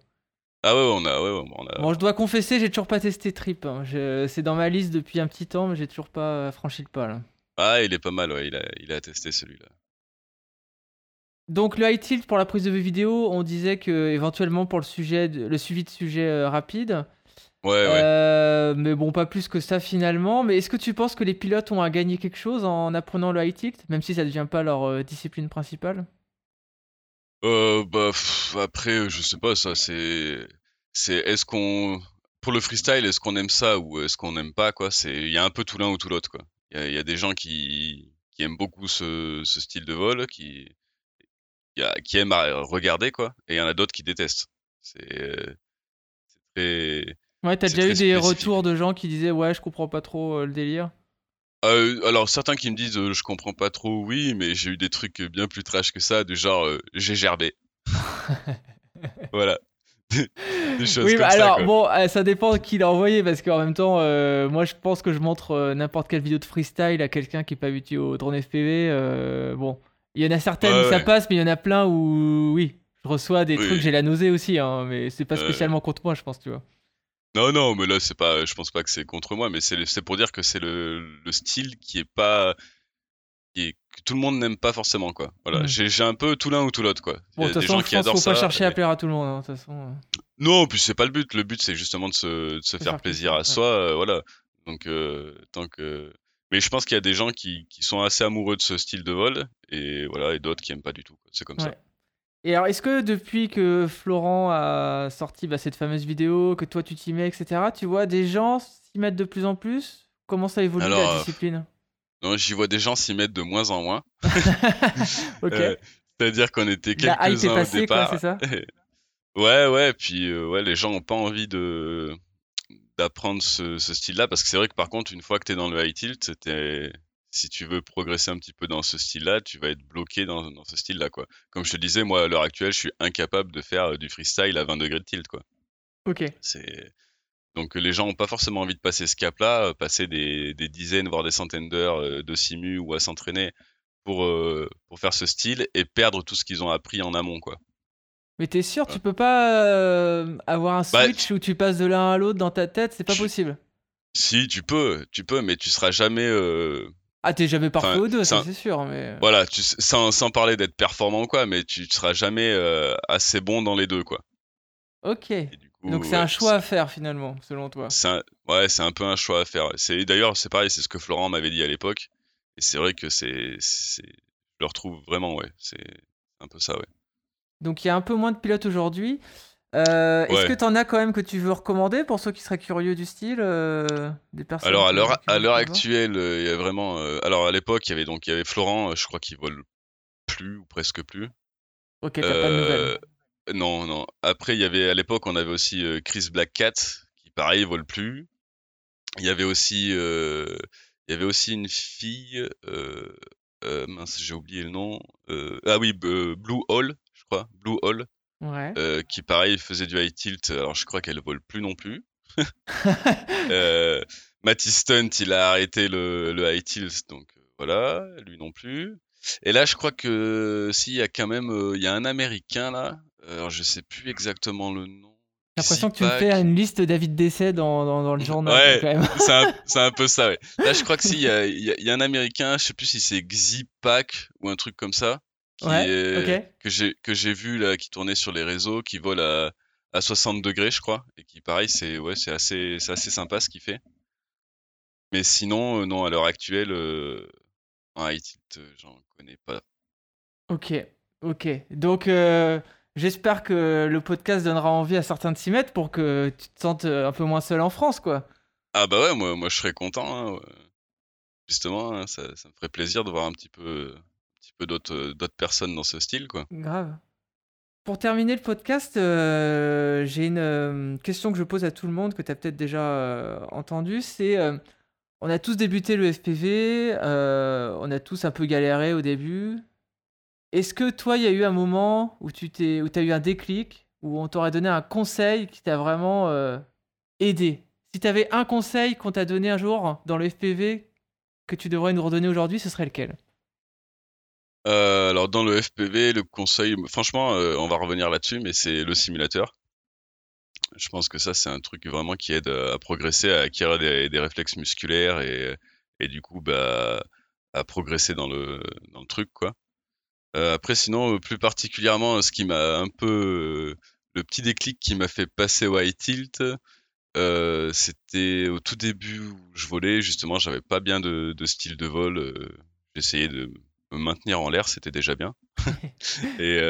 Ah ouais, on a, ouais, on a. Bon, je dois confesser, j'ai toujours pas testé Trip. hein. Je- C'est dans ma liste depuis un petit temps, mais j'ai toujours pas euh, franchi le pas là. Ah, il est pas mal, ouais, il a, il a testé celui-là. Donc le high tilt pour la prise de vue vidéo, on disait que éventuellement pour le sujet, de- le suivi de sujet euh, rapide. Ouais, ouais. Mais bon, pas plus que ça finalement. Mais est-ce que tu penses que les pilotes ont à gagner quelque chose en apprenant le high tilt, même si ça devient pas leur euh, discipline principale? Euh, bah, pff, après, je sais pas, ça, c'est. C'est. Est-ce qu'on. Pour le freestyle, est-ce qu'on aime ça ou est-ce qu'on n'aime pas, quoi? C'est. Il y a un peu tout l'un ou tout l'autre, quoi. Il y a, il y a des gens qui, qui aiment beaucoup ce, ce style de vol, qui. il y a- qui aiment à regarder, quoi. Et il y en a d'autres qui détestent. C'est. C'est très. Ouais, t'as déjà eu des spécifique. retours de gens qui disaient ouais, je comprends pas trop euh, le délire? Euh, alors certains qui me disent euh, je comprends pas trop, oui, mais j'ai eu des trucs bien plus trash que ça, du genre euh, j'ai gerbé. voilà. des choses Oui, comme bah ça, alors quoi. bon, ça dépend de qui l'a envoyé parce qu'en même temps, moi je pense que je montre n'importe quelle vidéo de freestyle à quelqu'un qui est pas habitué au drone FPV. bon, il y en a certaines Ouais, où ça passe, mais il y en a plein où oui, je reçois des Oui. trucs, j'ai la nausée aussi, hein, mais c'est pas spécialement contre moi, je pense, tu vois. Non, non, mais là c'est pas, je pense pas que c'est contre moi, mais c'est pour dire que c'est le, le style qui est pas, qui est, que tout le monde n'aime pas forcément, quoi. Voilà, Mhm. j'ai un peu tout l'un ou tout l'autre, quoi. Il Bon, y de a des façon, gens qui adorent faut pas ça. chercher à plaire à tout le monde, hein, de toute façon. euh. Non, puis c'est pas le but. Le but c'est justement de se, de se faire faire plaisir à ouais. soi, euh, voilà. Donc euh, tant que, mais je pense qu'il y a des gens qui, qui sont assez amoureux de ce style de vol et voilà, et d'autres qui aiment pas du tout. C'est comme ça. Et alors, est-ce que depuis que Florent a sorti bah, cette fameuse vidéo, que toi tu t'y mets, etc., tu vois des gens s'y mettre de plus en plus? Comment ça évolue Alors, la euh, discipline? Non, j'y vois des gens s'y mettre de moins en moins. Ok. Euh, C'est-à-dire qu'on était quelques-uns au quoi, départ. c'est ça? Ouais, ouais. Puis euh, ouais, les gens ont pas envie de d'apprendre ce, ce style-là parce que c'est vrai que par contre, une fois que t'es dans le high tilt, t'es- si tu veux progresser un petit peu dans ce style-là, tu vas être bloqué dans, dans ce style-là, quoi. Comme je te disais, moi, à l'heure actuelle, je suis incapable de faire euh, du freestyle à 20 degrés de tilt, quoi. Ok. C'est donc les gens ont pas forcément envie de passer ce cap-là, euh, passer des, des dizaines voire des centaines d'heures euh, de simu ou à s'entraîner pour euh, pour faire ce style et perdre tout ce qu'ils ont appris en amont, quoi. Mais t'es sûr, tu peux pas euh, avoir un Bah, switch où tu passes de l'un à l'autre dans ta tête? C'est pas possible. Si tu peux, tu peux, mais tu seras jamais euh, Ah, t'es jamais parfait aux deux, ça c'est sûr. Mais... voilà, tu, sans, sans parler d'être performant ou quoi, mais tu seras jamais euh, assez bon dans les deux, quoi. Ok. Coup, Donc c'est ouais, un choix à faire finalement, selon toi. Un- ouais, c'est un peu un choix à faire. C'est d'ailleurs, c'est pareil, c'est ce que Florent m'avait dit à l'époque, et c'est vrai que c'est, c'est, je le retrouve vraiment, ouais, c'est un peu ça, ouais. Donc il y a un peu moins de pilotes aujourd'hui. Euh, Est-ce que t'en as quand même que tu veux recommander pour ceux qui seraient curieux du style euh, Des personnes Alors à l'heure à actuelle, euh, il y a vraiment, alors à l'époque, il y avait donc il y avait Florent, je crois qu'il vole plus ou presque plus. Ok, t'as pas de nouvelles. Non, non. Après, il y avait à l'époque, on avait aussi Chris Black Cat, qui pareil vole plus. Il y avait aussi, il y avait aussi une fille, mince, j'ai oublié le nom. ah oui, Blue Hall, je crois, Blue Hall, Ouais. euh, qui pareil faisait du high tilt. Alors je crois qu'elle vole plus non plus. Euh, Matty Stunt, il a arrêté le, le high tilt, donc euh, voilà, lui non plus. Et là, je crois que si, il y a quand même, euh, il y a un Américain là. Alors je sais plus exactement le nom. J'ai l'impression que tu me fais une liste David décès dans, dans, dans le journal Ouais. C'est un, peu ça, ouais. Là, je crois que si, il y y y a un Américain, je sais plus si c'est Xipak ou un truc comme ça, qui Ouais, est- que j'ai que j'ai vu là, qui tournait sur les réseaux, qui vole à, à 60 degrés, je crois, et qui, pareil, c'est ouais, c'est assez, c'est assez sympa ce qu'il fait. Mais sinon, euh, non, à l'heure actuelle, euh, en euh, j'en connais pas. Ok, ok. Donc euh, j'espère que le podcast donnera envie à certains de s'y mettre pour que tu te sentes un peu moins seul en France, quoi. Ah bah ouais, moi, moi je serais content. hein, ouais. Justement, hein, ça, ça me ferait plaisir de voir un petit peu, euh, d'autres personnes dans ce style, quoi. Grave. Pour terminer le podcast, euh, j'ai une euh, question que je pose à tout le monde, que tu as peut-être déjà euh, entendu. C'est, on a tous débuté le FPV, on a tous un peu galéré au début. Est-ce que toi, il y a eu un moment où tu t'es, où as eu un déclic, où on t'aurait donné un conseil qui t'a vraiment aidé? Si tu avais un conseil qu'on t'a donné un jour dans le FPV que tu devrais nous redonner aujourd'hui, ce serait lequel? Euh, alors dans le FPV, le conseil, franchement, euh, on va revenir là-dessus, mais c'est le simulateur. je pense que ça, c'est un truc vraiment qui aide à progresser, à acquérir des, réflexes musculaires et, du coup, bah, à progresser dans le, truc, quoi. Euh, après, sinon, plus particulièrement, ce qui m'a un peu. le petit déclic qui m'a fait passer au high tilt, euh, c'était au tout début où je volais, justement, j'avais pas bien de, style de vol. Euh, j'essayais de me maintenir en l'air, c'était déjà bien. et,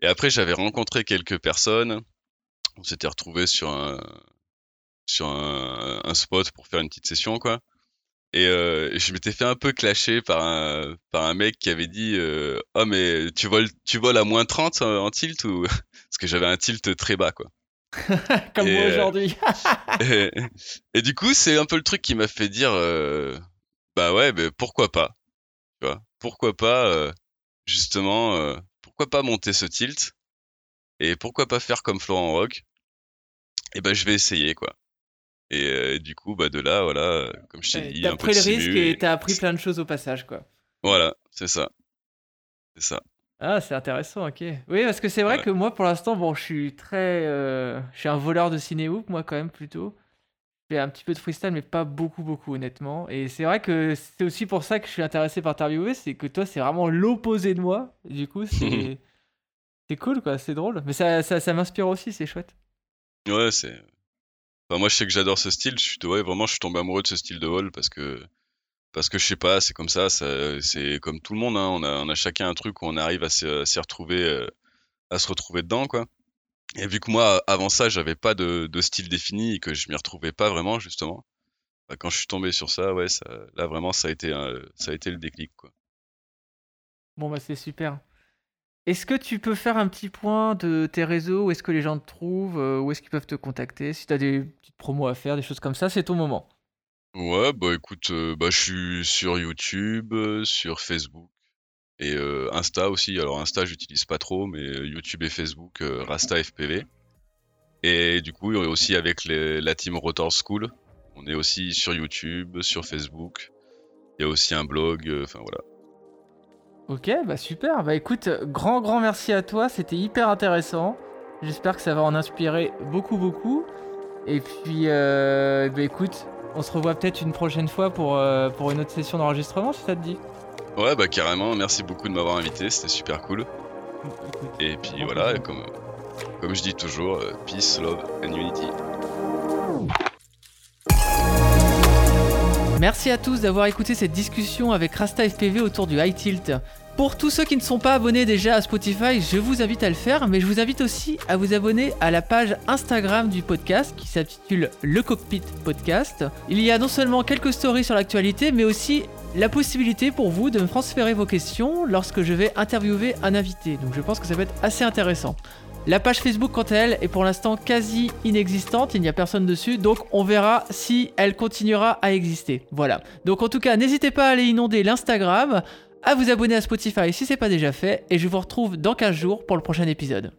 et, après, j'avais rencontré quelques personnes on s'était retrouvé sur un sur un, un, spot pour faire une petite session quoi. Et euh, je m'étais fait un peu clasher par un par un mec qui avait dit euh, "Oh mais tu voles tu voles à moins 30 en, tilt ou? Parce que j'avais un tilt très bas quoi." Comme moi euh, aujourd'hui. et, du coup, c'est un peu le truc qui m'a fait dire euh, bah ouais, mais pourquoi pas? Tu vois Pourquoi pas euh, justement pourquoi pas monter ce tilt et pourquoi pas faire comme Florent Rock Et ben je vais essayer quoi. Et euh, du coup, bah de là, voilà, comme je t'ai dit, t'as pris le risque et t'as appris plein de choses au passage quoi. Voilà, c'est ça, c'est ça. Ah, c'est intéressant, ok. Oui, parce que c'est vrai que moi, pour l'instant, bon, je suis très, euh, je suis un voleur de ciné-hoop, moi quand même plutôt. Fais un petit peu de freestyle, mais pas beaucoup, beaucoup, honnêtement. Et c'est vrai que c'est aussi pour ça que je suis intéressé par t'interviewer, c'est que toi, c'est vraiment l'opposé de moi. Du coup, c'est cool, quoi, c'est drôle. Mais ça, ça, ça m'inspire aussi, c'est chouette. Ouais, c'est. Enfin, moi, je sais que j'adore ce style. Je suis, ouais, vraiment, je suis tombé amoureux de ce style de vol parce que, parce que je sais pas, c'est comme ça. ça c'est comme tout le monde. Hein. On, a, on a chacun un truc où on arrive à s'y retrouver, euh, à se retrouver dedans, quoi. Et vu que moi, avant ça, j'avais pas de, de, style défini et que je m'y retrouvais pas vraiment, justement, bah, quand je suis tombé sur ça, ouais, ça, là, vraiment, ça a été, ça a été le déclic, quoi. Bon, bah, c'est super. Est-ce que tu peux faire un petit point de tes réseaux Où est-ce que les gens te trouvent euh, Où est-ce qu'ils peuvent te contacter Si tu as des petites promos à faire, des choses comme ça, c'est ton moment. Ouais, bah écoute, euh, bah, je suis sur YouTube, euh, sur Facebook et Insta aussi. Alors Insta, j'utilise pas trop, mais YouTube et Facebook, Rasta FPV. Et du coup, aussi avec la team Rotor School, on est aussi sur YouTube, sur Facebook. Il y a aussi un blog, enfin voilà. Ok, bah super. Bah écoute, grand grand merci à toi, c'était hyper intéressant. J'espère que ça va en inspirer beaucoup beaucoup. Et puis, euh, bah écoute, on se revoit peut-être une prochaine fois pour, euh, pour une autre session d'enregistrement si ça te dit. Ouais, bah carrément, merci beaucoup de m'avoir invité, c'était super cool. Et puis voilà, comme, comme je dis toujours, euh, peace, love and unity. Merci à tous d'avoir écouté cette discussion avec Rasta FPV autour du High Tilt. Pour tous ceux qui ne sont pas abonnés déjà à Spotify, je vous invite à le faire, mais je vous invite aussi à vous abonner à la page Instagram du podcast qui s'intitule Le Cockpit Podcast. Il y a non seulement quelques stories sur l'actualité, mais aussi la possibilité pour vous de me transférer vos questions lorsque je vais interviewer un invité. Donc je pense que ça va être assez intéressant. La page Facebook, quant à elle, est pour l'instant quasi inexistante, il n'y a personne dessus, donc on verra si elle continuera à exister. Voilà. Donc en tout cas, n'hésitez pas à aller inonder l'Instagram, à vous abonner à Spotify si ce n'est pas déjà fait, et je vous retrouve dans 15 jours pour le prochain épisode.